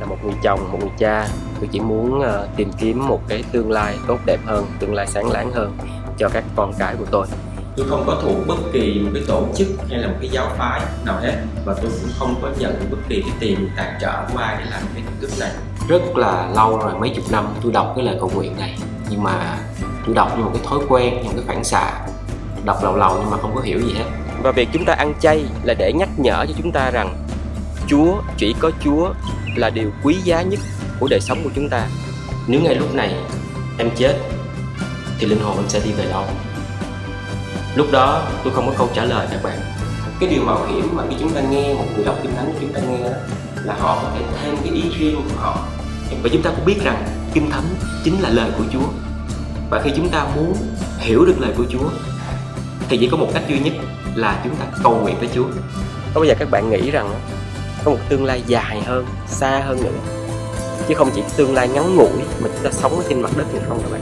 là một người chồng một người cha. Tôi chỉ muốn ờ, tìm kiếm một cái tương lai tốt đẹp hơn tương lai sáng láng hơn cho các con cái của tôi. Tôi không có thuộc bất kỳ một cái tổ chức hay là một cái giáo phái nào hết và tôi cũng không có nhận bất kỳ cái tiền tài trợ của ai để làm cái tổ chức này. Rất là lâu rồi mấy chục năm tôi đọc cái lời cầu nguyện này nhưng mà tôi đọc như một cái thói quen như một cái phản xạ. Đọc lầu lầu nhưng mà không có hiểu gì hết. Và việc chúng ta ăn chay là để nhắc nhở cho chúng ta rằng Chúa chỉ có Chúa là điều quý giá nhất của đời sống của chúng ta. Nếu ngay lúc này em chết thì linh hồn em sẽ đi về đâu? Lúc đó tôi không có câu trả lời các bạn. Cái điều mạo hiểm mà khi chúng ta nghe một người đọc kinh thánh chúng ta nghe đó, là họ có thể thêm cái ý riêng của họ. Và chúng ta cũng biết rằng kinh thánh chính là lời của chúa. Và khi chúng ta muốn hiểu được lời của chúa thì chỉ có một cách duy nhất là chúng ta cầu nguyện với chúa. Có bao giờ các bạn nghĩ rằng có một tương lai dài hơn, xa hơn nữa. Chứ không chỉ tương lai ngắn ngủi mà chúng ta sống ở trên mặt đất này không các bạn.